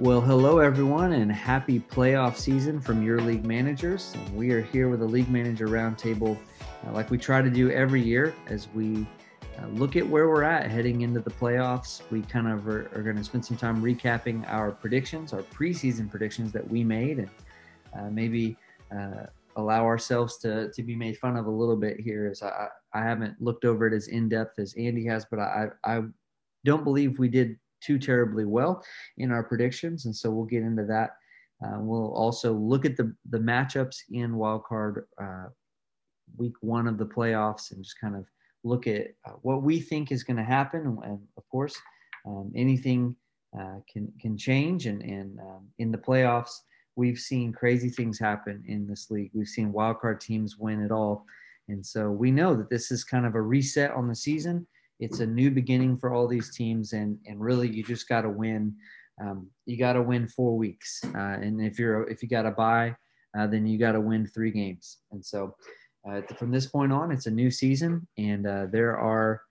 Well, hello everyone, and happy playoff season from your league managers. And we are here with a league manager roundtable, uh, like we try to do every year, as we uh, look at where we're at heading into the playoffs. We kind of are, are going to spend some time recapping our predictions, our preseason predictions that we made, and uh, maybe uh, allow ourselves to to be made fun of a little bit here. As I, I haven't looked over it as in depth as Andy has, but I I don't believe we did too terribly well in our predictions, and so we'll get into that. Uh, we'll also look at the the matchups in wildcard uh, week one of the playoffs and just kind of look at uh, what we think is going to happen. And, of course, um, anything uh, can can change. And, and um, in the playoffs, we've seen crazy things happen in this league. We've seen wildcard teams win it all, and so we know that this is kind of a reset on the season it's a new beginning for all these teams, and and really you just got to win. Um, you got to win four weeks, uh, and if you're if you got to buy, uh, then you got to win three games. And so uh, from this point on, it's a new season, and uh, there are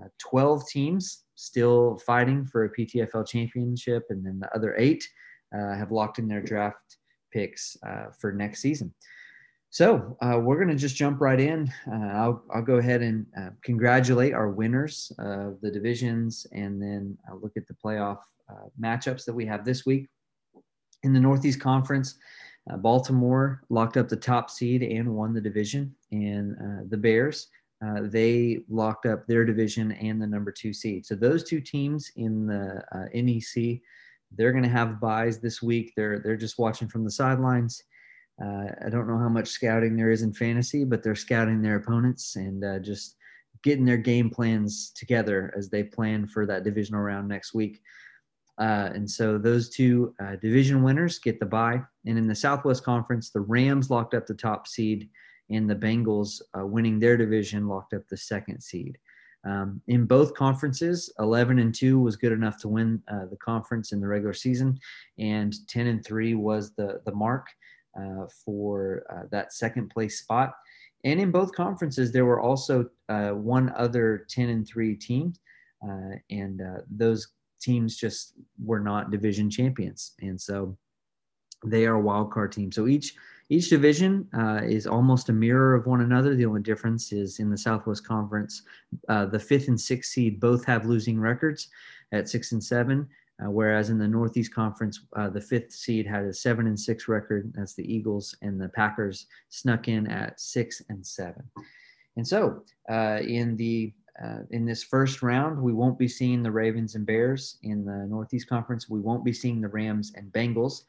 uh, 12 teams still fighting for a PTFL championship, and then the other eight uh, have locked in their draft picks for next season. So uh, we're going to just jump right in. Uh, I'll, I'll go ahead and uh, congratulate our winners of the divisions and then I'll look at the playoff uh, matchups that we have this week. In the Northeast Conference, uh, Baltimore locked up the top seed and won the division. And uh, the Bears, they locked up their division and the number two seed. So those two teams in the NEC, they're going to have byes this week. They're, they're just watching from the sidelines uh, I don't know how much scouting there is in fantasy, but they're scouting their opponents and uh, just getting their game plans together as they plan for that divisional round next week. Uh, and so those two uh, division winners get the bye. And in the Southwest Conference, the Rams locked up the top seed, and the Bengals, uh, winning their division, locked up the second seed. Um, in both conferences, 11 and 2 was good enough to win uh, the conference in the regular season, and 10 and 3 was the, the mark. Uh, for uh, that second place spot. And in both conferences, there were also uh, one other 10 and 3 team, and those teams just were not division champions. And so they are a wild card team. So each each division uh, is almost a mirror of one another. The only difference is in the Southwest Conference, uh, the fifth and sixth seed both have losing records at six and seven. Uh, whereas in the Northeast Conference, uh, the fifth seed had a seven and six record. That's the Eagles, and the Packers snuck in at six and seven. And so, uh, in the uh, in this first round, we won't be seeing the Ravens and Bears. In the Northeast Conference, we won't be seeing the Rams and Bengals.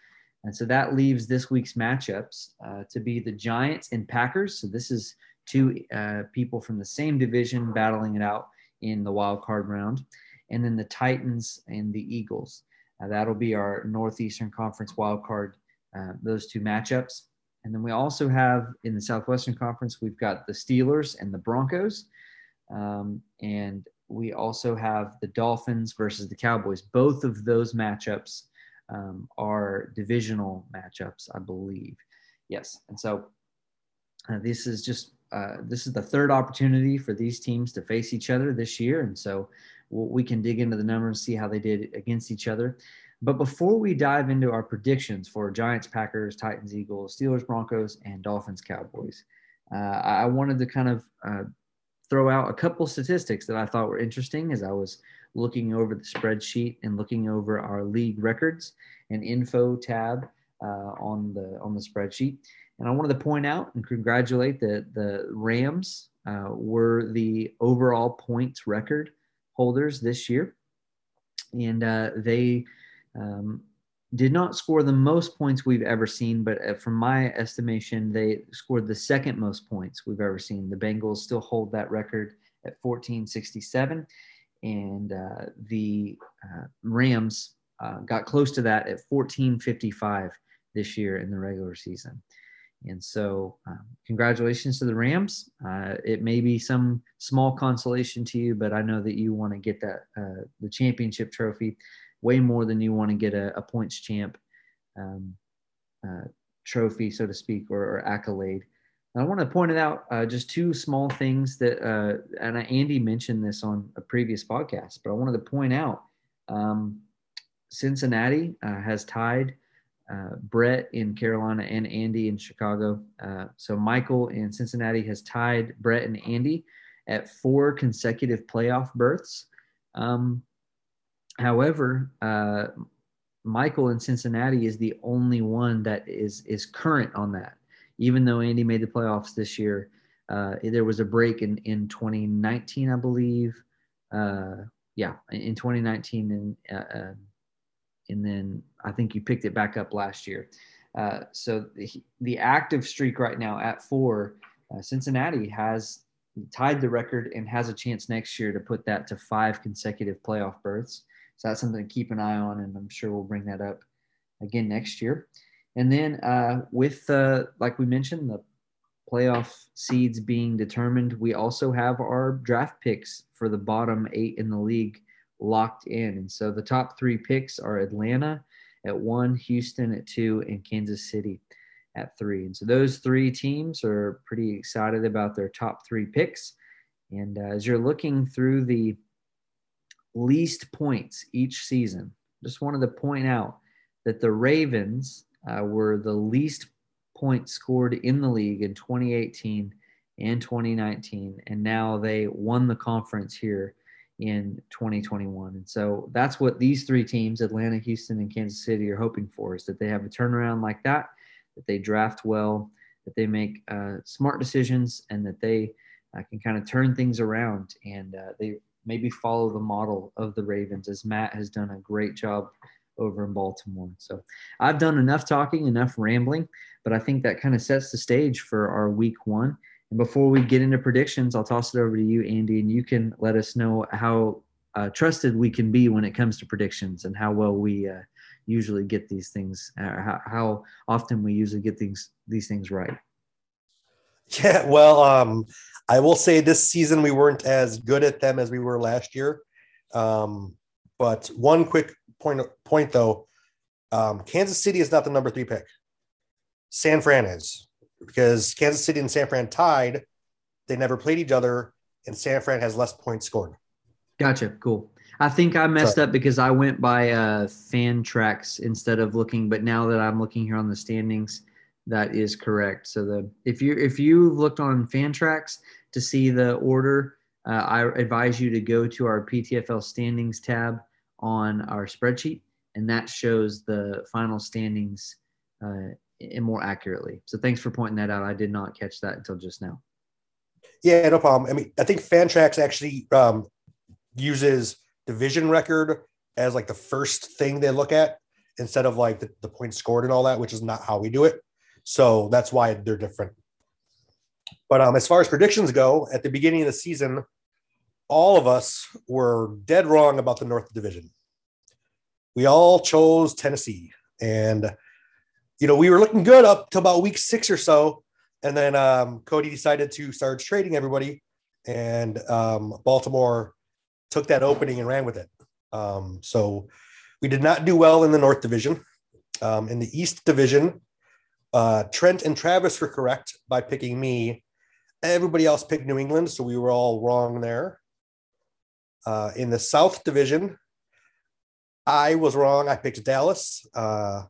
And so that leaves this week's matchups uh, to be the Giants and Packers. So this is two uh, people from the same division battling it out in the wild card round and then the Titans and the Eagles. Uh, that'll be our Northeastern Conference wildcard, uh, those two matchups. And then we also have in the Southwestern Conference, we've got the Steelers and the Broncos. Um, and we also have the Dolphins versus the Cowboys. Both of those matchups um, are divisional matchups, I believe. Yes. And so uh, this is just uh, this is the third opportunity for these teams to face each other this year. And so we can dig into the numbers, and see how they did against each other. But before we dive into our predictions for Giants, Packers, Titans, Eagles, Steelers, Broncos, and Dolphins, Cowboys, uh, I wanted to kind of uh, throw out a couple statistics that I thought were interesting as I was looking over the spreadsheet and looking over our league records and info tab uh, on the on the spreadsheet. And I wanted to point out and congratulate that the Rams uh, were the overall points record holders this year. And uh, they um, did not score the most points we've ever seen, but uh, from my estimation, they scored the second most points we've ever seen. The Bengals still hold that record at 1467, and uh, the uh, Rams uh, got close to that at 1455 this year in the regular season. And so, um, congratulations to the Rams. Uh, it may be some small consolation to you, but I know that you want to get that uh, the championship trophy way more than you want to get a, a points champ um, uh, trophy, so to speak, or, or accolade. And I want to point out uh, just two small things that, uh, and Andy mentioned this on a previous podcast, but I wanted to point out um, Cincinnati uh, has tied uh, Brett in Carolina and Andy in Chicago. Uh, so Michael in Cincinnati has tied Brett and Andy at four consecutive playoff berths. Um, however, uh, Michael in Cincinnati is the only one that is is current on that. Even though Andy made the playoffs this year, uh, there was a break in in 2019, I believe. Uh, yeah, in 2019, and uh, and then I think you picked it back up last year. Uh, so the, the, active streak right now at four, uh, Cincinnati has tied the record and has a chance next year to put that to five consecutive playoff berths. So that's something to keep an eye on, and I'm sure we'll bring that up again next year. And then uh, with, uh, like we mentioned, the playoff seeds being determined, we also have our draft picks for the bottom eight in the league locked in. And so the top three picks are Atlanta at one, Houston at two, and Kansas City at three. And so those three teams are pretty excited about their top three picks. And uh, as you're looking through the least points each season, just wanted to point out that the Ravens uh, were the least points scored in the league in 2018 and 2019. And now they won the conference here in 2021. And so that's what these three teams, Atlanta, Houston, and Kansas City, are hoping for is that they have a turnaround like that, that they draft well, that they make uh, smart decisions, and that they uh, can kind of turn things around and uh, they maybe follow the model of the Ravens, as Matt has done a great job over in Baltimore. So I've done enough talking, enough rambling, but I think that kind of sets the stage for our week one. Before we get into predictions, I'll toss it over to you, Andy, and you can let us know how uh, trusted we can be when it comes to predictions and how well we uh, usually get these things, uh, how, how, often we usually get these these things right. Yeah, well, um, I will say this season we weren't as good at them as we were last year. Um, but one quick point point though, um, Kansas City is not the number three pick. San Fran is because Kansas City and San Fran tied. They never played each other, and San Fran has less points scored. Gotcha. Cool. I think I messed Sorry. up because I went by uh, Tracks instead of looking. But now that I'm looking here on the standings, that is correct. So the if you if you've looked on Fantrax to see the order, uh, I advise you to go to our PTFL standings tab on our spreadsheet, and that shows the final standings uh, and more accurately. So thanks for pointing that out. I did not catch that until just now. Yeah, no problem. I mean, I think Fantrax actually um, uses division record as like the first thing they look at instead of like the, the points scored and all that, which is not how we do it. So that's why they're different. But um, as far as predictions go, at the beginning of the season, all of us were dead wrong about the North Division. We all chose Tennessee, and you know, we were looking good up to about week six or so. And then um, Cody decided to start trading everybody, and um, Baltimore took that opening and ran with it. Um, so we did not do well in the North Division. Um, in the East Division, uh, Trent and Travis were correct by picking me. Everybody else picked New England, so we were all wrong there. Uh, in the South Division, I was wrong. I picked Dallas. Uh,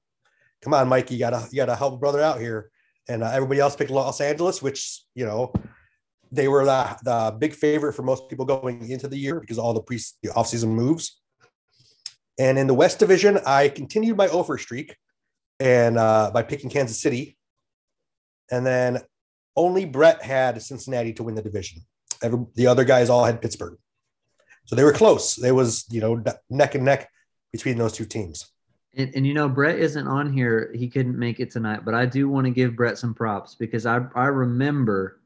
come on, Mike, you gotta you gotta help a brother out here. And uh, everybody else picked Los Angeles, which you know they were the, the big favorite for most people going into the year because all the pre the offseason moves. And in the West Division, I continued my over streak and uh, by picking Kansas City. And then only Brett had Cincinnati to win the division. Every, the other guys all had Pittsburgh. So they were close. There was, you know, neck and neck between those two teams. And, and, you know, Brett isn't on here. He couldn't make it tonight, but I do want to give Brett some props because I, I remember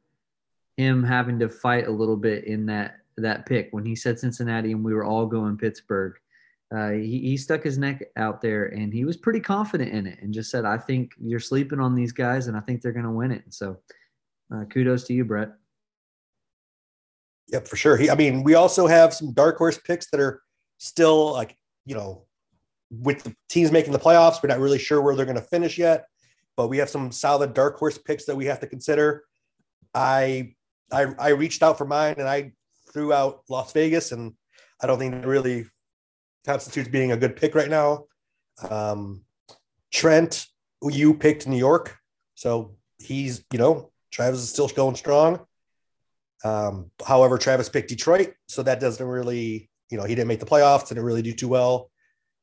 him having to fight a little bit in that that pick when he said Cincinnati and we were all going Pittsburgh. Uh, he, he stuck his neck out there and he was pretty confident in it and just said, I think you're sleeping on these guys and I think they're going to win it. So uh, kudos to you, Brett. Yep, for sure. He, I mean, we also have some dark horse picks that are still like, you know, with the teams making the playoffs, we're not really sure where they're going to finish yet, but we have some solid dark horse picks that we have to consider. I I I reached out for mine and I threw out Las Vegas, and I don't think they really constitutes being a good pick right now. Um, Trent, you picked New York, so he's you know Travis is still going strong. Um, however, Travis picked Detroit, so that doesn't really you know he didn't make the playoffs, didn't really do too well.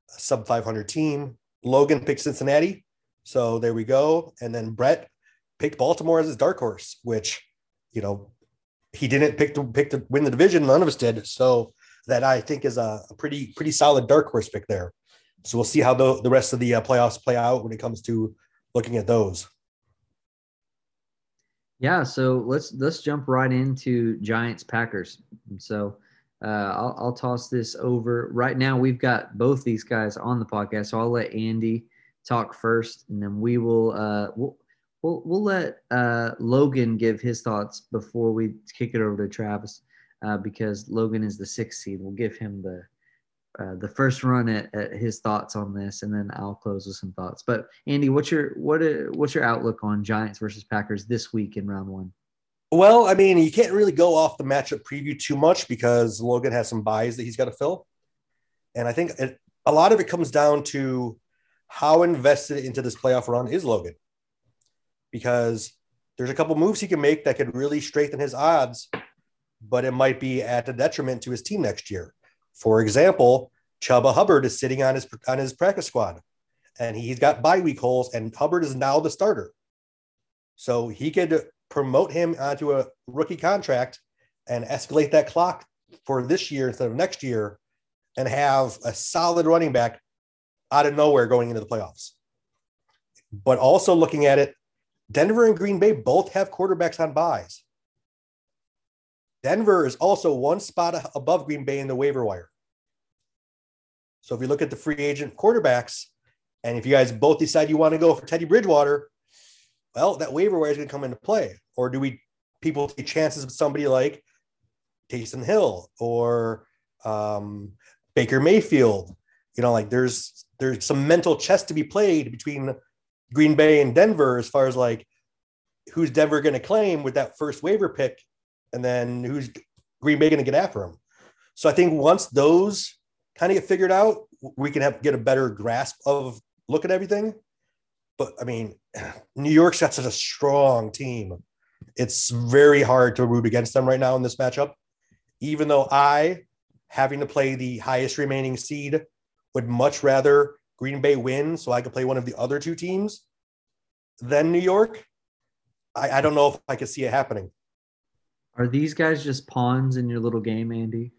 Sub 500 team. Logan picked Cincinnati, so there we go. And then Brett picked Baltimore as his dark horse, which you know he didn't pick to pick to win the division. None of us did. So that I think is a, a pretty pretty solid dark horse pick there. So we'll see how the, the rest of the uh, playoffs play out when it comes to looking at those. Yeah, so let's let's jump right into Giants Packers. So uh, I'll, I'll toss this over right now. We've got both these guys on the podcast, so I'll let Andy talk first, and then we will uh, we'll we'll, we'll let uh, Logan give his thoughts before we kick it over to Travis, uh, because Logan is the sixth seed. We'll give him the uh, the first run at, at, his thoughts on this, and then I'll close with some thoughts. But Andy, what's your what uh, what's your outlook on Giants versus Packers this week in round one? Well, I mean, you can't really go off the matchup preview too much because Logan has some byes that he's got to fill, and I think it, a lot of it comes down to how invested into this playoff run is Logan because there's a couple moves he can make that could really strengthen his odds, but it might be at a detriment to his team next year. For example, Chuba Hubbard is sitting on his on his practice squad, and he's got bye week holes, and Hubbard is now the starter. So he could promote him onto a rookie contract and escalate that clock for this year instead of next year, and have a solid running back out of nowhere going into the playoffs. But also looking at it, Denver and Green Bay both have quarterbacks on byes. Denver is also one spot above Green Bay in the waiver wire. So if you look at the free agent quarterbacks, and if you guys both decide you want to go for Teddy Bridgewater, well, that waiver wire is going to come into play. Or do we people take chances with somebody like Taysom Hill or um, Baker Mayfield? You know, like there's there's some mental chess to be played between Green Bay and Denver as far as like who's Denver going to claim with that first waiver pick, and then who's Green Bay going to get after him. So I think once those kind of get figured out, we can have get a better grasp of look at everything. But I mean, New York's got such a strong team. It's very hard to root against them right now in this matchup. Even though I, having to play the highest remaining seed, would much rather Green Bay win so I could play one of the other two teams than New York. I, I don't know if I could see it happening. Are these guys just pawns in your little game, Andy?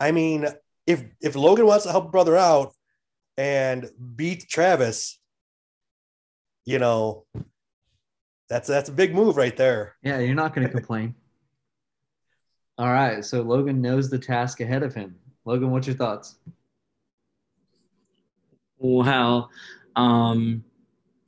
I mean, if if Logan wants to help brother out and beat Travis, you know, that's that's a big move right there. Yeah, you're not going to complain. All right, so Logan knows the task ahead of him. Logan, what's your thoughts? Well, um,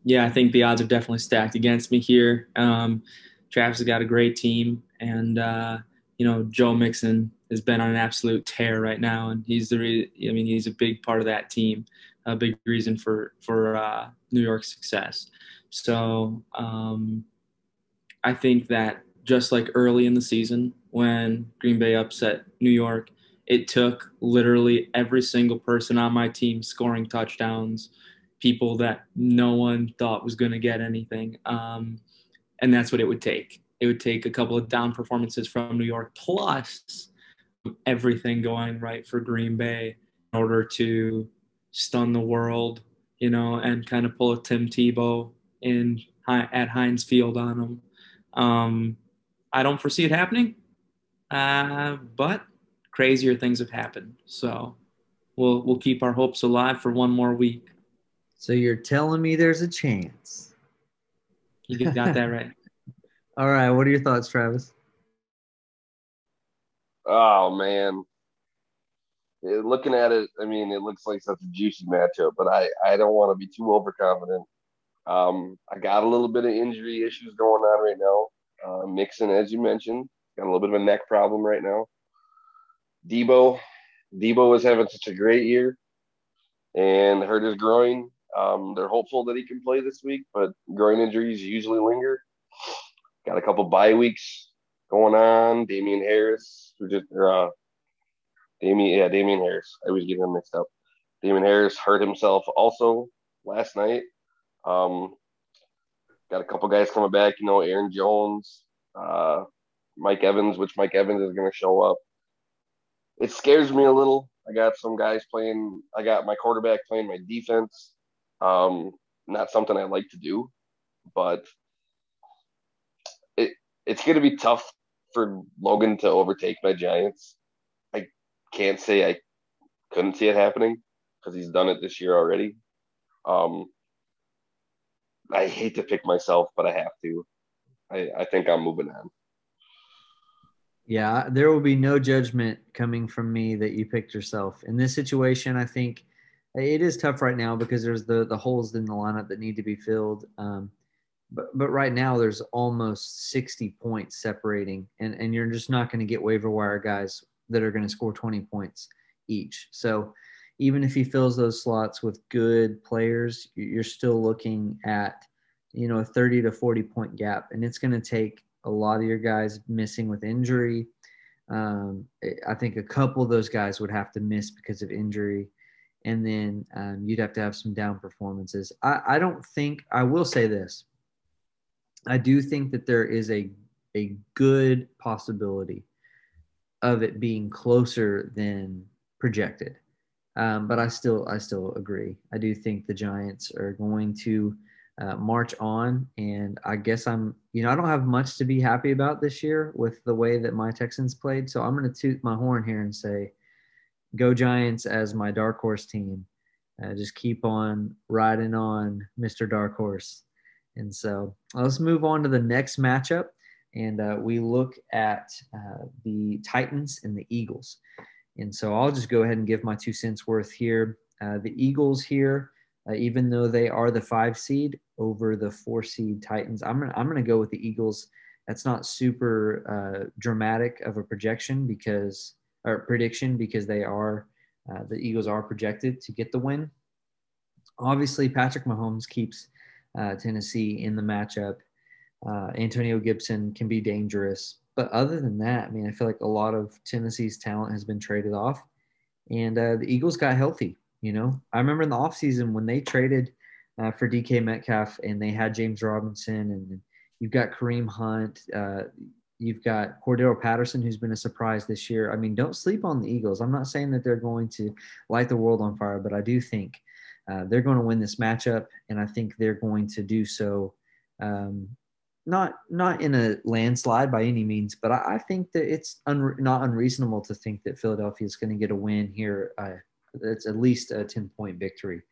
yeah, I think the odds are definitely stacked against me here. Um, Travis has got a great team, and uh, you know Joe Mixon has been on an absolute tear right now, and he's the re- I mean he's a big part of that team, a big reason for for uh, New York's success. So um, I think that just like early in the season when Green Bay upset New York, it took literally every single person on my team scoring touchdowns, people that no one thought was going to get anything. Um, and that's what it would take. It would take a couple of down performances from New York plus everything going right for Green Bay in order to stun the world, you know, and kind of pull a Tim Tebow in at Heinz Field on them. Um, I don't foresee it happening, uh, but crazier things have happened. So we'll we'll keep our hopes alive for one more week. So you're telling me there's a chance. You got that right. All right. What are your thoughts, Travis? Oh man. Looking at it, I mean, it looks like such a juicy matchup, but I, I don't want to be too overconfident. Um, I got a little bit of injury issues going on right now. Uh, Mixon, as you mentioned, got a little bit of a neck problem right now. Deebo, Deebo is having such a great year and hurt his groin. Um, they're hopeful that he can play this week, but groin injuries usually linger. Got a couple bye weeks going on. Damien Harris, who just uh, Damien, yeah, Damien Harris. I was getting them mixed up. Damien Harris hurt himself also last night. Um, got a couple guys coming back, you know, Aaron Jones, uh, Mike Evans, which Mike Evans is going to show up. It scares me a little. I got some guys playing. I got my quarterback playing my defense. Um, not something I like to do, but it it's going to be tough for Logan to overtake my Giants. Can't say I couldn't see it happening because he's done it this year already. Um, I hate to pick myself, but I have to. I, I think I'm moving on. Yeah, there will be no judgment coming from me that you picked yourself. In this situation, I think it is tough right now because there's the the holes in the lineup that need to be filled. Um, but but right now there's almost 60 points separating, and and you're just not going to get waiver wire guys that are going to score 20 points each. So even if he fills those slots with good players, you're still looking at you know a 30 to 40 point gap, and it's going to take a lot of your guys missing with injury. Um, I think a couple of those guys would have to miss because of injury, and then um, you'd have to have some down performances. I, I don't think I will say this. I do think that there is a a good possibility of it being closer than projected. Um, but I still I still agree. I do think the Giants are going to uh, march on, and I guess I'm you know I don't have much to be happy about this year with the way that my Texans played. So I'm going to toot my horn here and say, go Giants as my dark horse team. Uh, just keep on riding on Mr. Dark Horse. And so let's move on to the next matchup. And uh, we look at uh, the Titans and the Eagles. And so I'll just go ahead and give my two cents worth here. Uh, the Eagles here, uh, even though they are the five seed over the four seed Titans, I'm gonna I'm gonna go with the Eagles. That's not super uh, dramatic of a projection because or prediction because they are uh, the Eagles are projected to get the win. Obviously, Patrick Mahomes keeps Tennessee in the matchup. Uh, Antonio Gibson can be dangerous. But other than that, I mean, I feel like a lot of Tennessee's talent has been traded off, and uh, the Eagles got healthy. You know, I remember in the offseason when they traded uh, for DK Metcalf and they had James Robinson, and you've got Kareem Hunt, uh, you've got Cordarrelle Patterson, who's been a surprise this year. I mean, don't sleep on the Eagles. I'm not saying that they're going to light the world on fire, but I do think uh, they're going to win this matchup, and I think they're going to do so. Um, not not in a landslide by any means, but I, I think that it's un, not unreasonable to think that Philadelphia is going to get a win here. Uh, it's at least a ten point victory.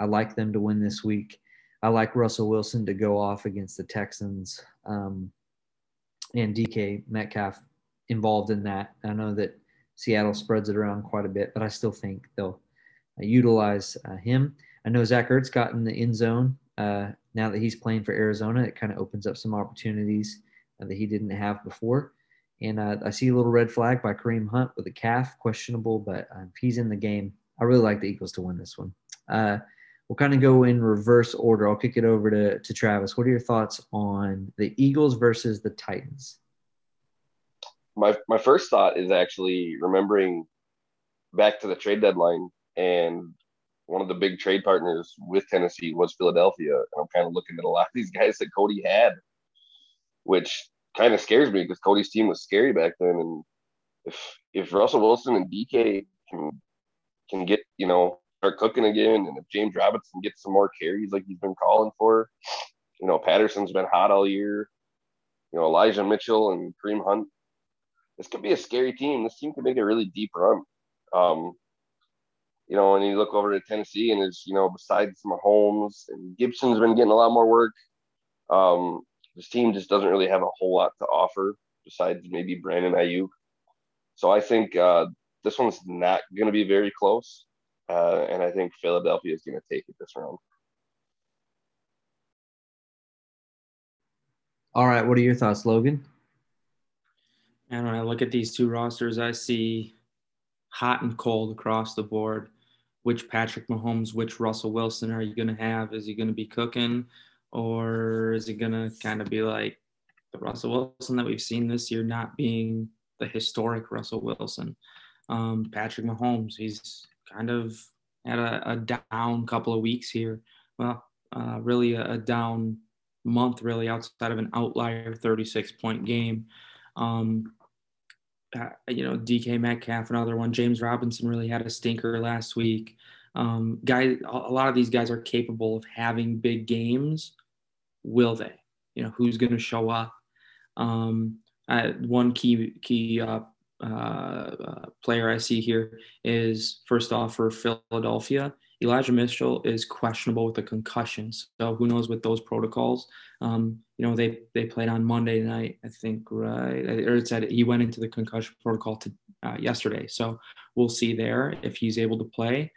I like them to win this week. I like Russell Wilson to go off against the Texans um, and DK Metcalf involved in that. I know that Seattle spreads it around quite a bit, but I still think they'll uh, utilize uh, him. I know Zach Ertz got in the end zone. Uh, now that he's playing for Arizona, it kind of opens up some opportunities uh, that he didn't have before. And uh, I see a little red flag by Kareem Hunt with a calf, questionable, but uh, he's in the game, I really like the Eagles to win this one. we'll kind of go in reverse order. I'll kick it over to, to Travis. What are your thoughts on the Eagles versus the Titans? My, my first thought is actually remembering back to the trade deadline and one of the big trade partners with Tennessee was Philadelphia. And I'm kind of looking at a lot of these guys that Cody had, which kind of scares me because Cody's team was scary back then. And if if Russell Wilson and DK can can get, you know, start cooking again, and if James Robinson gets some more carries like he's been calling for, you know, Patterson's been hot all year. You know, Elijah Mitchell and Kareem Hunt. This could be a scary team. This team could make a really deep run. Um, you know, and you look over to Tennessee and it's, you know, besides Mahomes and Gibson's been getting a lot more work. Um, this team just doesn't really have a whole lot to offer besides maybe Brandon Aiyuk. So I think uh, this one's not going to be very close. Uh, and I think Philadelphia is going to take it this round. All right. What are your thoughts, Logan? And when I look at these two rosters, I see hot and cold across the board which Patrick Mahomes, which Russell Wilson are you going to have? Is he going to be cooking, or is it going to kind of be like the Russell Wilson that we've seen this year, not being the historic Russell Wilson? Um, Patrick Mahomes, he's kind of had a, a down couple of weeks here. Well, uh, really a, a, down month, really outside of an outlier 36 point game. Um, uh, you know, DK Metcalf, another one. James Robinson really had a stinker last week. Um, guys, a lot of these guys are capable of having big games. Will they? You know, who's going to show up? Um, one key key uh, uh, player I see here is first off for Philadelphia. Elijah Mitchell is questionable with a concussion, so who knows with those protocols? Um, you know, they they played on Monday night, I think, right? Or it said he went into the concussion protocol to uh, yesterday, so we'll see there if he's able to play.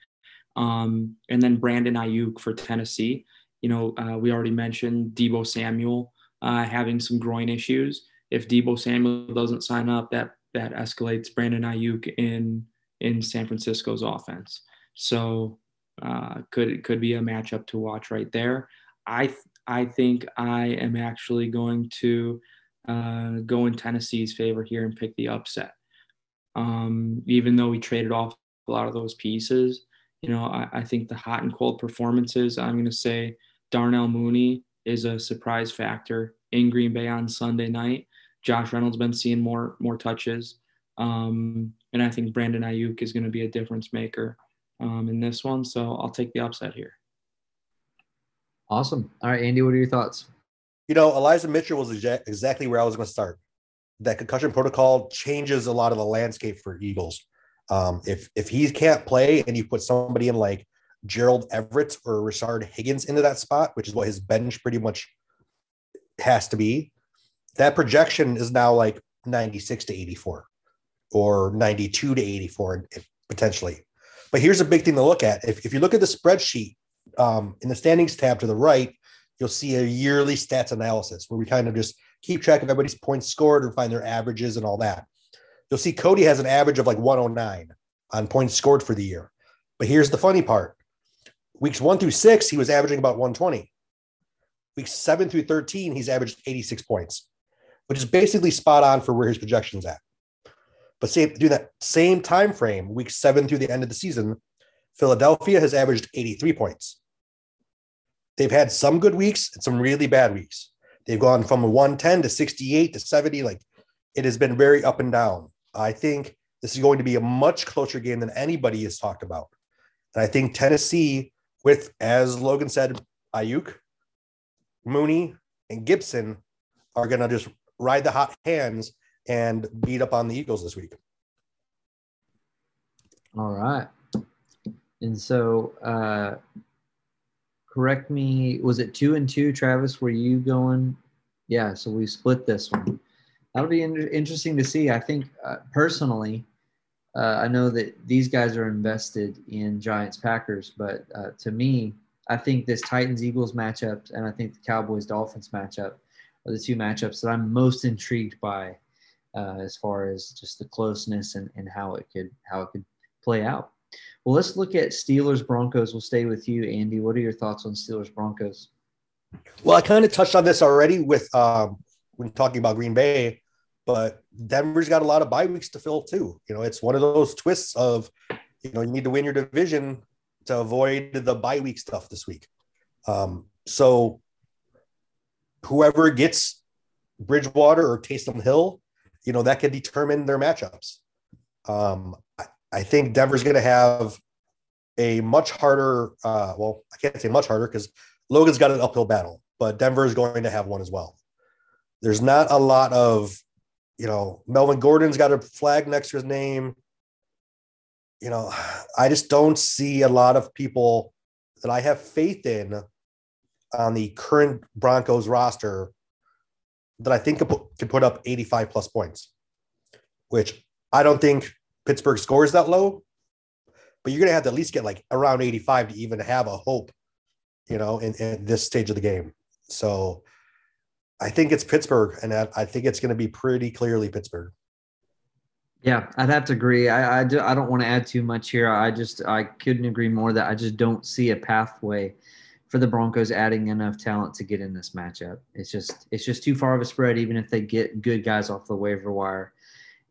Um, and then Brandon Aiyuk for Tennessee. You know, uh, we already mentioned Deebo Samuel uh, having some groin issues. If Deebo Samuel doesn't sign up, that that escalates Brandon Aiyuk in in San Francisco's offense. So uh, could could be a matchup to watch right there. I I think I am actually going to uh, go in Tennessee's favor here and pick the upset. Um, even though we traded off a lot of those pieces, you know, I, I think the hot and cold performances. I'm going to say Darnell Mooney is a surprise factor in Green Bay on Sunday night. Josh Reynolds been seeing more more touches, um, and I think Brandon Aiyuk is going to be a difference maker um, in this one. So I'll take the upset here. Awesome. All right, Andy, what are your thoughts? You know, Elijah Mitchell was exactly where I was going to start. That concussion protocol changes a lot of the landscape for Eagles. Um, if if he can't play and you put somebody in like Gerald Everett or Rashard Higgins into that spot, which is what his bench pretty much has to be, that projection is now like 96 to 84 or 92 to 84 potentially. But here's a big thing to look at. If, if you look at the spreadsheet um, in the standings tab to the right, you'll see a yearly stats analysis where we kind of just keep track of everybody's points scored and find their averages and all that. You'll see Cody has an average of like 109 on points scored for the year. But here's the funny part weeks one through six, he was averaging about 120. Weeks seven through 13, he's averaged 86 points, which is basically spot on for where his projection's at. But same, do that same time frame, week seven through the end of the season, Philadelphia has averaged 83 points. They've had some good weeks and some really bad weeks. They've gone from 110 to 68 to 70. Like it has been very up and down. I think this is going to be a much closer game than anybody has talked about. And I think Tennessee, with, as Logan said, Aiyuk, Mooney, and Gibson are going to just ride the hot hands and beat up on the Eagles this week. All right. And so, uh, correct me, was it two and two, Travis? Were you going? Yeah, so we split this one. That'll be in- interesting to see. I think uh, personally, uh, I know that these guys are invested in Giants Packers, but uh, to me, I think this Titans Eagles matchup and I think the Cowboys Dolphins matchup are the two matchups that I'm most intrigued by uh, as far as just the closeness and, and how it could how it could play out. Well, let's look at Steelers Broncos. We'll stay with you, Andy. What are your thoughts on Steelers Broncos? Well, I kind of touched on this already with um, when talking about Green Bay, but Denver's got a lot of bye weeks to fill too. You know, it's one of those twists of, you know, you need to win your division to avoid the bye week stuff this week. Um, so whoever gets Bridgewater or Taysom Hill you know, that could determine their matchups. Um, I, I think Denver's going to have a much harder, uh, well, I can't say much harder because Logan's got an uphill battle, but Denver is going to have one as well. There's not a lot of, you know, Melvin Gordon's got a flag next to his name. You know, I just don't see a lot of people that I have faith in on the current Broncos roster that I think can put up 85 plus points, which I don't think Pittsburgh scores that low, but you're going to have to at least get like around 85 to even have a hope, you know, in, in this stage of the game. So I think it's Pittsburgh, and I think it's going to be pretty clearly Pittsburgh. Yeah, I'd have to agree. I I, do, I don't want to add too much here. I just I couldn't agree more that I just don't see a pathway for the Broncos adding enough talent to get in this matchup. It's just it's just too far of a spread, even if they get good guys off the waiver wire.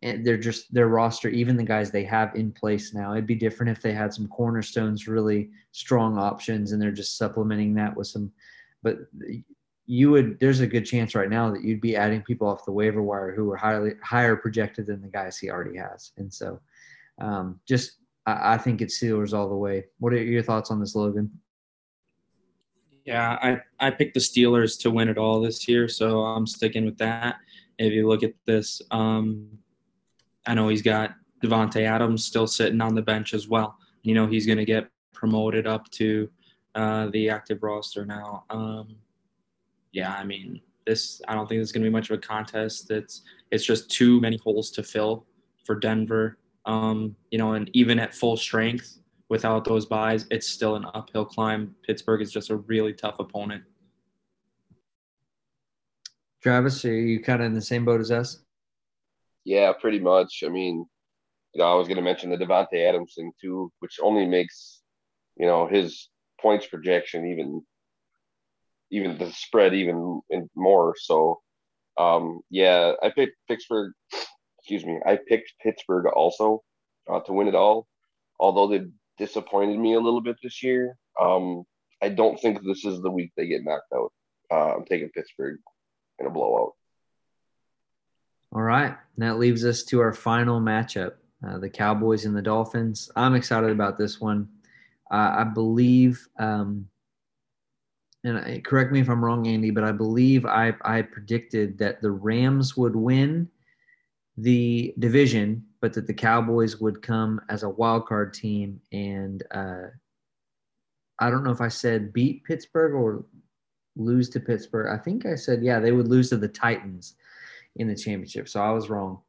and they're just their roster, even the guys they have in place now. It'd be different if they had some cornerstones, really strong options, and they're just supplementing that with some. But you would there's a good chance right now that you'd be adding people off the waiver wire who are highly higher projected than the guys he already has. And so, um, just I, think it's Steelers all the way. What are your thoughts on this, Logan? Yeah, I, I picked the Steelers to win it all this year, so I'm sticking with that. If you look at this, um, I know he's got Davante Adams still sitting on the bench as well. You know he's going to get promoted up to uh, the active roster now. Um, yeah, I mean this. I don't think it's going to be much of a contest. It's it's just too many holes to fill for Denver. Um, you know, and even at full strength, without those byes, it's still an uphill climb. Pittsburgh is just a really tough opponent. Travis, are you kind of in the same boat as us? Yeah, pretty much. I mean, you know, I was going to mention the Davante Adams thing too, which only makes you know his points projection even even the spread even more. So, um, yeah, I picked Pittsburgh. Excuse me, I picked Pittsburgh also uh, to win it all. Although they disappointed me a little bit this year, um, I don't think this is the week they get knocked out. Uh, I'm taking Pittsburgh in a blowout. All right, and that leaves us to our final matchup: uh, the Cowboys and the Dolphins. I'm excited about this one. Uh, I believe um, and correct me if I'm wrong, Andy, but I believe I, I predicted that the Rams would win the division, but that the Cowboys would come as a wild card team. And uh, I don't know if I said beat Pittsburgh or lose to Pittsburgh. I think I said, yeah, they would lose to the Titans in the championship. So I was wrong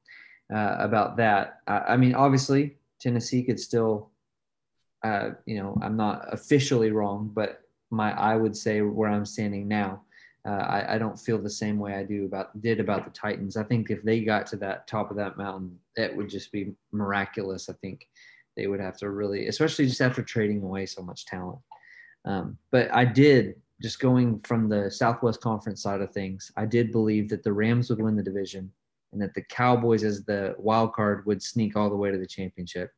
uh, about that. I, I, mean, obviously, Tennessee could still, uh, you know, I'm not officially wrong, but my I would say where I'm standing now. Uh, I, I, don't feel the same way I do about did about the Titans. I think if they got to that top of that mountain, that would just be miraculous. I think they would have to really, especially just after trading away so much talent. Um, but I did just going from the Southwest Conference side of things. I did believe that the Rams would win the division and that the Cowboys, as the wild card, would sneak all the way to the championship.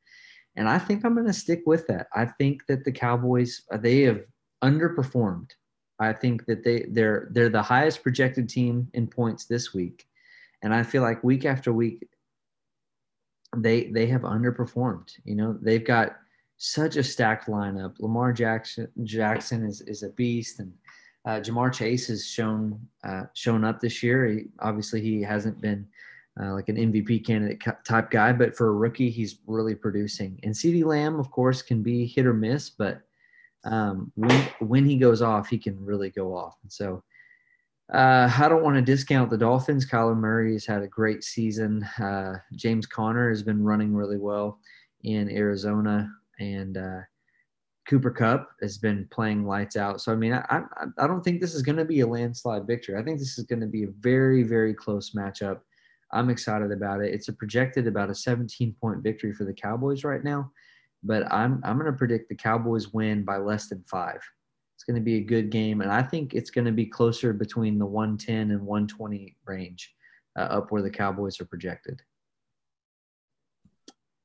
And I think I'm going to stick with that. I think that the Cowboys they have underperformed. I think that they they're they're the highest projected team in points this week, and I feel like week after week they they have underperformed. You know, they've got such a stacked lineup. Lamar Jackson Jackson is is a beast, and uh, Ja'Marr Chase has shown uh, shown up this year. He, obviously, he hasn't been uh, like an MVP candidate type guy, but for a rookie, he's really producing. And CeeDee Lamb, of course, can be hit or miss, but um, when when he goes off, he can really go off. And so uh, I don't want to discount the Dolphins. Kyler Murray has had a great season. Uh, James Conner has been running really well in Arizona, and uh, Cooper Kupp has been playing lights out. So I mean, I I, I don't think this is going to be a landslide victory. I think this is going to be a very very close matchup. I'm excited about it. It's a projected about a 17 point victory for the Cowboys right now but I'm I'm going to predict the Cowboys win by less than five. It's going to be a good game, and I think it's going to be closer between the 110 and 120 range, uh, up where the Cowboys are projected.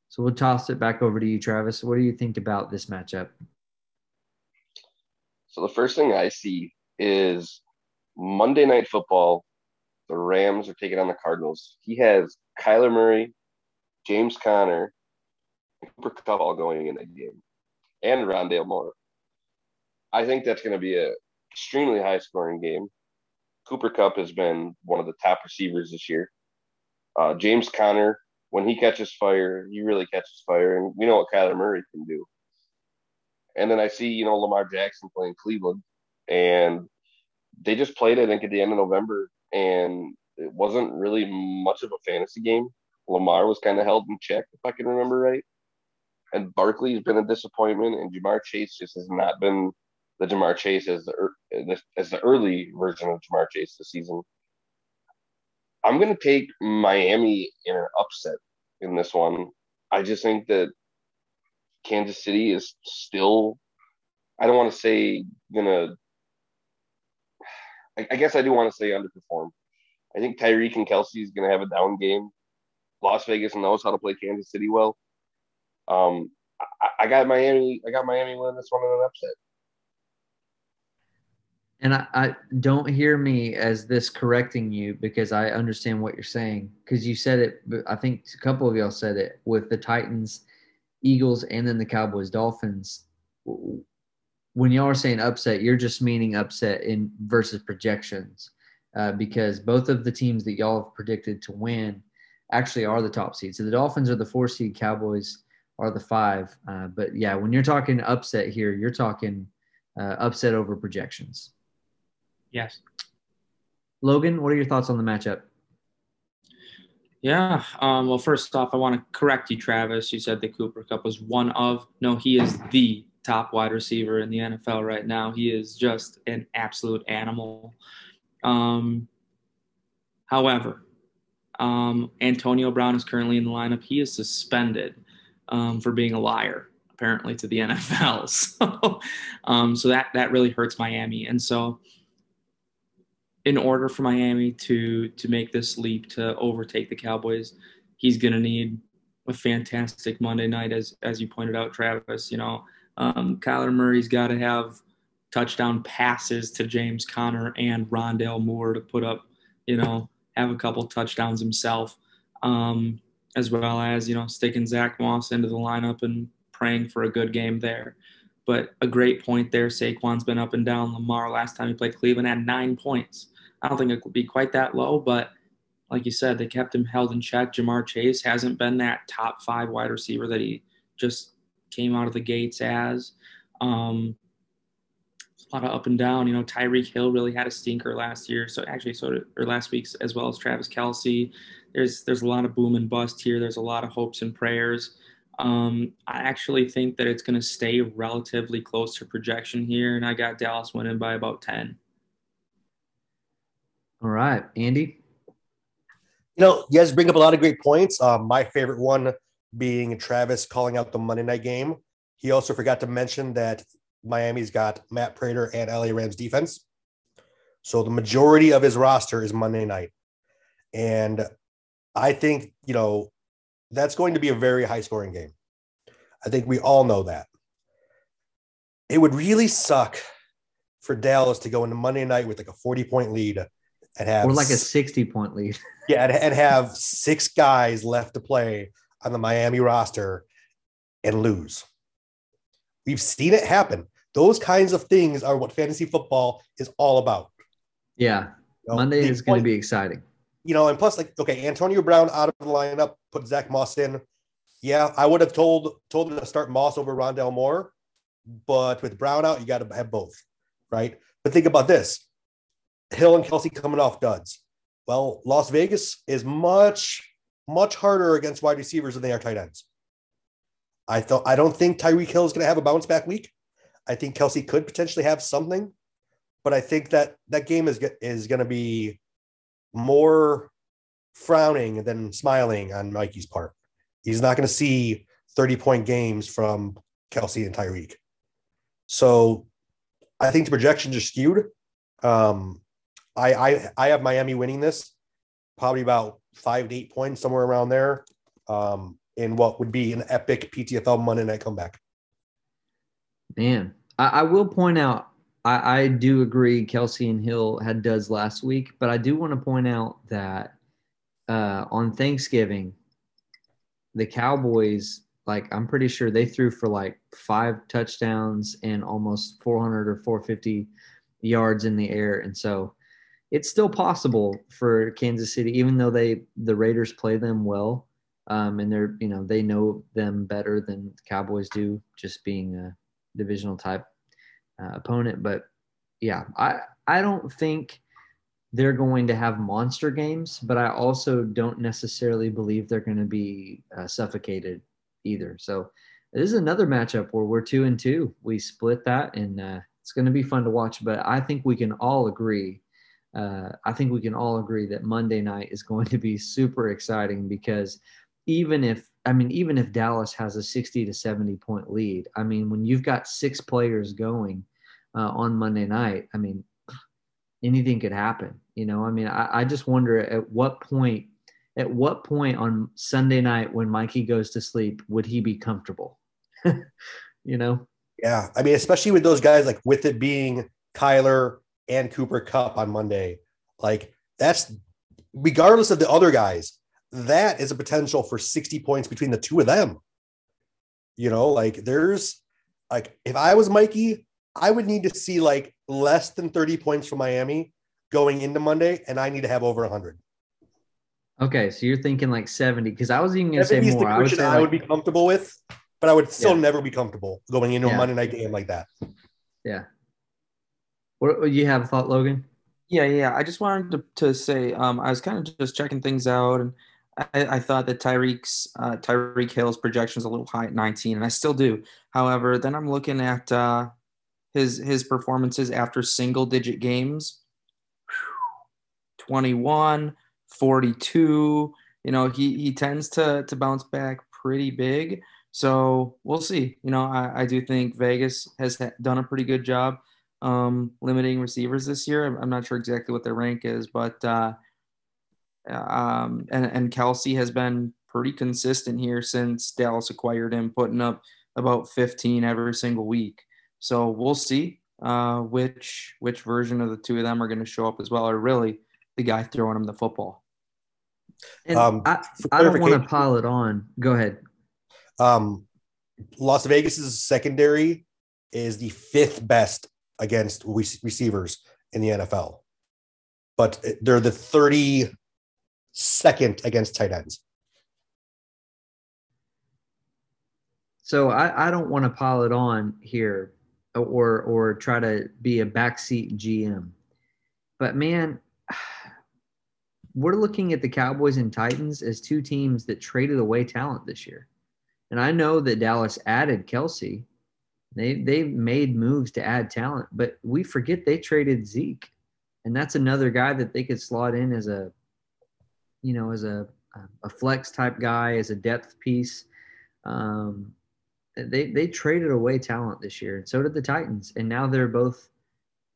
So we'll toss it back over to you, Travis. What do you think about this matchup? So the first thing I see is Monday Night Football. The Rams are taking on the Cardinals. He has Kyler Murray, James Conner, Cooper all going in that game, and Rondale Moore. I think that's going to be a extremely high scoring game. Cooper Kupp has been one of the top receivers this year. Uh, James Conner, when he catches fire, he really catches fire, and we know what Kyler Murray can do. And then I see, you know, Lamar Jackson playing Cleveland, and they just played, I think, at the end of November, and it wasn't really much of a fantasy game. Lamar was kind of held in check, if I can remember right and Barkley has been a disappointment, and Ja'Marr Chase just has not been the Ja'Marr Chase as the as the early version of Ja'Marr Chase this season. I'm going to take Miami in an upset in this one. I just think that Kansas City is still. I don't want to say gonna. I guess I do want to say underperform. I think Tyreek and Kelce is going to have a down game. Las Vegas knows how to play Kansas City well. Um, I, I got Miami. I got Miami winning this one in an upset. And I, I, don't hear me as this correcting you because I understand what you're saying. Because you said it, I think a couple of y'all said it with the Titans, Eagles, and then the Cowboys, Dolphins. When y'all are saying upset, you're just meaning upset in versus projections, uh, because both of the teams that y'all have predicted to win actually are the top seed. So the Dolphins are the four seed, Cowboys are the five. Uh, but yeah, when you're talking upset here, you're talking uh, upset over projections. Yes. Logan, what are your thoughts on the matchup? Yeah. Um, well, first off, I want to correct you, Travis. You said the Cooper Kupp was one of. No, he is the top wide receiver in the NFL right now. He is just an absolute animal. Um, however, um, Antonio Brown is currently in the lineup. He is suspended um, for being a liar, apparently, to the NFL. So, um, so that that really hurts Miami. And so, in order for Miami to to make this leap to overtake the Cowboys, he's going to need a fantastic Monday night, as as you pointed out, Travis. You know, um, Kyler Murray's got to have touchdown passes to James Conner and Rondale Moore to put up, you know, have a couple touchdowns himself, um, as well as you know sticking Zach Moss into the lineup and praying for a good game there. But a great point there. Saquon's been up and down. Lamar last time he played Cleveland had nine points. I don't think it would be quite that low, but like you said, they kept him held in check. Ja'Marr Chase hasn't been that top five wide receiver that he just came out of the gates as. Um, a lot of up and down. You know, Tyreek Hill really had a stinker last year. So actually, so did, or last week's as well as Travis Kelce. There's there's a lot of boom and bust here. There's a lot of hopes and prayers. Um, I actually think that it's going to stay relatively close to projection here, and I got Dallas winning by about ten. All right, Andy. You know, you guys bring up a lot of great points. Um, my favorite one being Travis calling out the Monday night game. He also forgot to mention that Miami's got Matt Prater and LA Rams defense. So the majority of his roster is Monday night. And I think, you know, that's going to be a very high scoring game. I think we all know that. It would really suck for Dallas to go into Monday night with like a 40 point lead and have or like a 60 point lead. yeah, and, and have six guys left to play on the Miami roster and lose. We've seen it happen. Those kinds of things are what fantasy football is all about. Yeah. You know, Monday is going to be exciting. You know, and plus, like, okay, Antonio Brown out of the lineup, put Zach Moss in. Yeah, I would have told told him to start Moss over Rondale Moore, but with Brown out, you got to have both, right? But think about this: Hill and Kelce coming off duds. Well, Las Vegas is much much harder against wide receivers than they are tight ends. I thought I don't think Tyreek Hill is going to have a bounce back week. I think Kelce could potentially have something, but I think that that game is is going to be more frowning than smiling on Mikey's part. He's not going to see 30 point games from Kelce and Tyreek. So I think the projections are skewed. Um, I, I I have Miami winning this, probably about five to eight points, somewhere around there. Um, in what would be an epic PTFL Monday night comeback. Man, I, I will point out, I, I, do agree Kelce and Hill had duds last week, but I do want to point out that uh, on Thanksgiving, the Cowboys, like I'm pretty sure they threw for like five touchdowns and almost 400 or 450 yards in the air, and so it's still possible for Kansas City, even though they the Raiders play them well um, and they're you know they know them better than the Cowboys do, just being a divisional type uh, opponent. But yeah, I I don't think they're going to have monster games, but I also don't necessarily believe they're going to be uh, suffocated either. So this is another matchup where we're two and two. We split that, and uh, it's going to be fun to watch. But I think we can all agree. Uh, I think we can all agree that Monday night is going to be super exciting because even if I mean, even if Dallas has a 60 to 70 point lead, I mean, when you've got six players going uh, on Monday night, I mean, anything could happen. You know, I mean, I, I just wonder at what point, at what point on Sunday night when Mikey goes to sleep would he be comfortable? you know? Yeah. I mean, especially with those guys, like with it being Kyler and Cooper Kupp on Monday, like that's regardless of the other guys, that is a potential for 60 points between the two of them. You know, like there's like if I was Mikey, I would need to see like less than 30 points from Miami going into Monday, and I need to have over 100. Okay, so you're thinking like 70 because I was even going to say more. I would, say I like, would be comfortable with, but I would still Yeah. never be comfortable going into Yeah. a Monday night game like that. yeah. What what you have a thought, Logan? Yeah, yeah. I just wanted to, to say um, I was kind of just checking things out, and I, I thought that Tyreek's uh, Tyreek Hill's projection is a little high at 19, and I still do. However, then I'm looking at uh, his his performances after single digit games. 21, 42. You know, he he tends to to bounce back pretty big. So we'll see. You know, I, I do think Vegas has done a pretty good job um, limiting receivers this year. I'm, I'm not sure exactly what their rank is, but uh, um, and and Kelce has been pretty consistent here since Dallas acquired him, putting up about 15 every single week. So we'll see uh, which which version of the two of them are going to show up as well, or really the guy throwing him the football. And Um, I, I don't want to pile it on. Go ahead. Um, Las Vegas's secondary is the fifth best against re- receivers in the NFL, but they're the 32nd against tight ends. So I, I don't want to pile it on here or or try to be a backseat GM. But man, we're looking at the Cowboys and Titans as two teams that traded away talent this year. And I know that Dallas added Kelce. They they made moves to add talent, but we forget they traded Zeke. And that's another guy that they could slot in as a you know, as a a flex type guy, as a depth piece. Um, they they traded away talent this year, and so did the Titans, and now they're both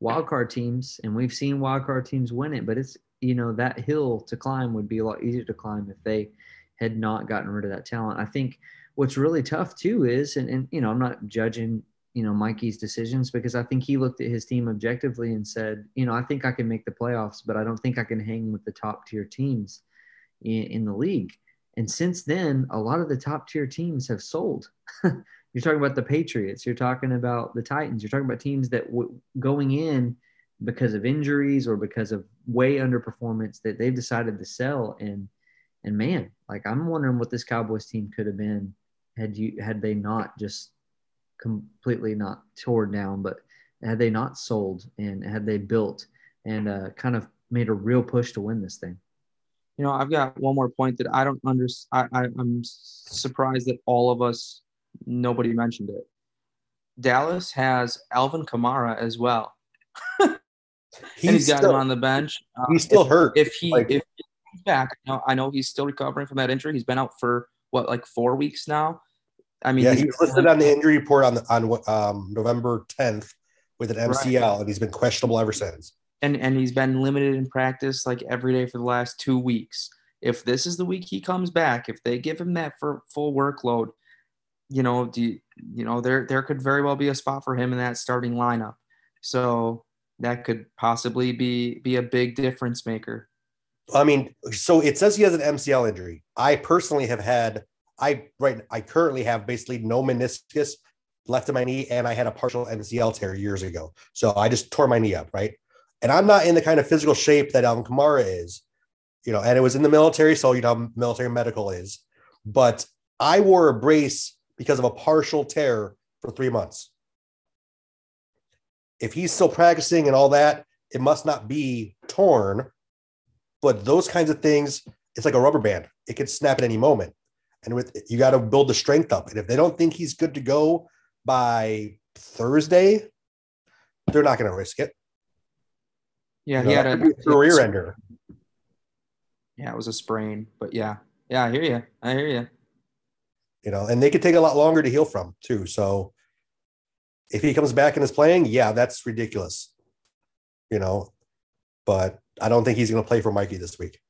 wild card teams, and we've seen wild card teams win it. But it's you know that hill to climb would be a lot easier to climb if they had not gotten rid of that talent. I think what's really tough too is, and, and you know I'm not judging you know Mikey's decisions because I think he looked at his team objectively and said, you know I think I can make the playoffs, but I don't think I can hang with the top tier teams in, in the league. And since then, a lot of the top tier teams have sold. you're talking about the Patriots. You're talking about the Titans. You're talking about teams that w- going in because of injuries or because of way underperformance that they've decided to sell. And and man, like I'm wondering what this Cowboys team could have been had you had they not just completely not torn down, but had they not sold and had they built and uh, kind of made a real push to win this thing. You know, I've got one more point that I don't understand. I, I'm surprised that all of us, nobody mentioned it. Dallas has Alvin Kamara as well. and he's got still, him on the bench. Uh, he's still if, hurt. If he Like- if he comes back, I know, I know he's still recovering from that injury. He's been out for what, like four weeks now. I mean, yeah, he's- he was listed on the injury report on the, on um, November 10th with an MCL, and he's been questionable ever since. And and he's been limited in practice like every day for the last two weeks. If this is the week he comes back, if they give him that for full workload, you know, do you, you know there there could very well be a spot for him in that starting lineup. So that could possibly be be a big difference maker. I mean, so it says he has an MCL injury. I personally have had, I right, I currently have basically no meniscus left in my knee, and I had a partial MCL tear years ago. So I just tore my knee up, right? And I'm not in the kind of physical shape that Alvin Kamara is, you know. And it was in the military, so you know, how military medical is. But I wore a brace because of a partial tear for three months. If he's still practicing and all that, it must not be torn but those kinds of things, it's like a rubber band. It could snap at any moment. And with you got to build the strength up. And if they don't think he's good to go by Thursday, they're not going to risk it. Yeah, You he had a a career ender. Yeah, it was a sprain, but yeah, yeah, I hear you. I hear you. You know, and they could take a lot longer to heal from too. So if he comes back and is playing, yeah, that's ridiculous. You know, but I don't think he's going to play for Mikey this week.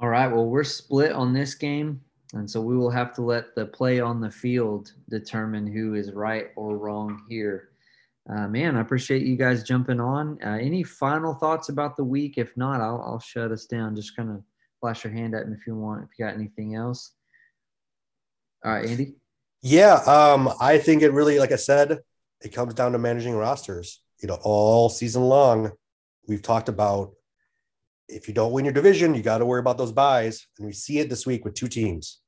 All right. Well, we're split on this game. And so we will have to let the play on the field determine who is right or wrong here. Uh, man, I appreciate you guys jumping on. Uh, any final thoughts about the week? If not, I'll, I'll shut us down. Just kind of flash your hand at me if you want, if you got anything else. All right, Andy. Yeah, um, I think it really, like I said, it comes down to managing rosters. You know, all season long, we've talked about if you don't win your division, you got to worry about those byes. And we see it this week with two teams.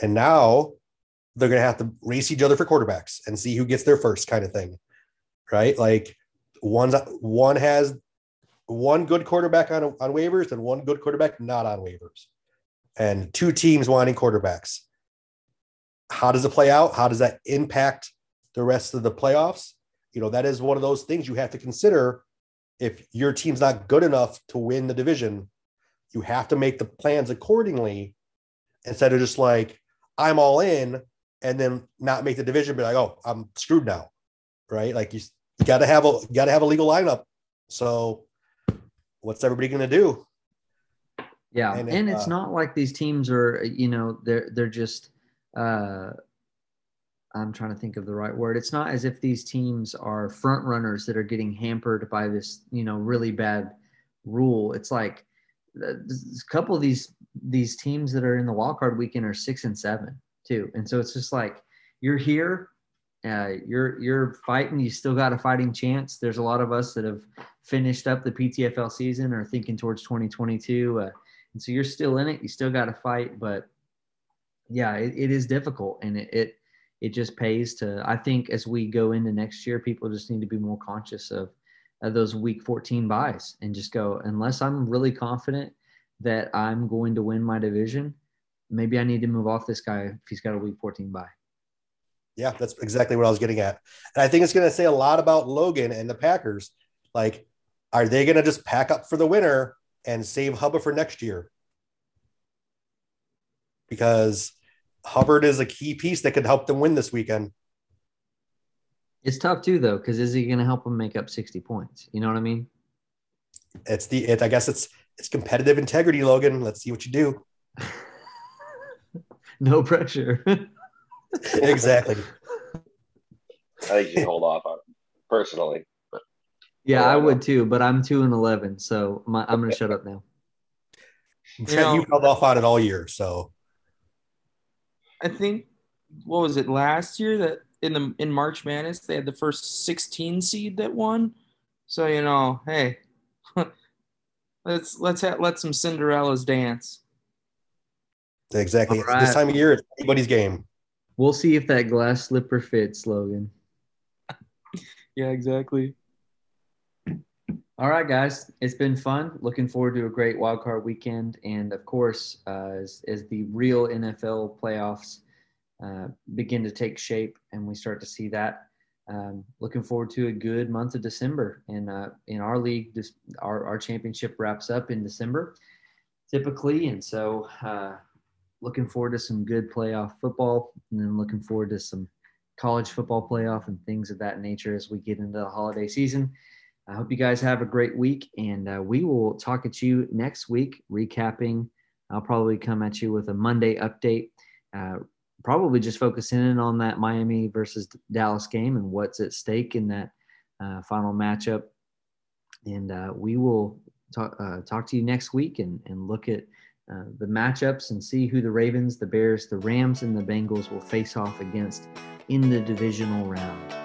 And now they're going to have to race each other for quarterbacks and see who gets there first, kind of thing. Right? Like one's one has one good quarterback on on waivers and one good quarterback not on waivers, and two teams wanting quarterbacks. How does it play out? How does that impact the rest of the playoffs? You know, that is one of those things you have to consider. If your team's not good enough to win the division, you have to make the plans accordingly instead of just like, I'm all in and then not make the division, be like, oh, I'm screwed now. Right. Like you, you gotta have a gotta have a legal lineup. So what's everybody gonna do? Yeah. And, and it's uh, not like these teams are, you know, they're they're just uh I'm trying to think of the right word. It's not as if these teams are front runners that are getting hampered by this, you know, really bad rule. It's like a couple of these these teams that are in the wild card weekend are six and seven too, and so it's just like you're here, uh, you're you're fighting. You still got a fighting chance. There's a lot of us that have finished up the PTFL season or thinking towards 2022, uh, and so you're still in it. You still got to fight, but yeah, it, it is difficult, and it, it it just pays to. I think as we go into next year, people just need to be more conscious of those week 14 byes and just go, unless I'm really confident that I'm going to win my division, maybe I need to move off this guy if he's got a week 14 bye. Yeah, that's exactly what I was getting at. And I think it's going to say a lot about Logan and the Packers. Like, are they going to just pack up for the winter and save Hubba for next year? Because Hubbard is a key piece that could help them win this weekend. It's tough too, though, because is he going to help them make up sixty points? You know what I mean? It's the. It, I guess it's it's competitive integrity, Logan. Let's see what you do. no pressure. exactly. I think you hold off on it, personally. But yeah, I, I would too, but I'm two and eleven, so my, I'm going to shut up now. You, know, you held off on it all year, so. I think what was it last year that in the in March Madness, they had the first 16 seed that won. So you know, hey, let's let's have, let some Cinderellas dance. Exactly. Right. This time of year, it's anybody's game. We'll see if that glass slipper fits, Logan. yeah, exactly. All right, guys, it's been fun. Looking forward to a great wildcard weekend, and of course, uh, as, as the real NFL playoffs uh, begin to take shape and we start to see that. Um, looking forward to a good month of December. And uh, in our league, this, our, our championship wraps up in December typically. And so uh, looking forward to some good playoff football and then looking forward to some college football playoff and things of that nature as we get into the holiday season. I hope you guys have a great week and uh, we will talk at you next week, recapping. I'll probably come at you with a Monday update, uh, probably just focusing in on that Miami versus Dallas game and what's at stake in that uh, final matchup. And uh, we will talk, uh, talk to you next week and, and look at uh, the matchups and see who the Ravens, the Bears, the Rams, and the Bengals will face off against in the divisional round.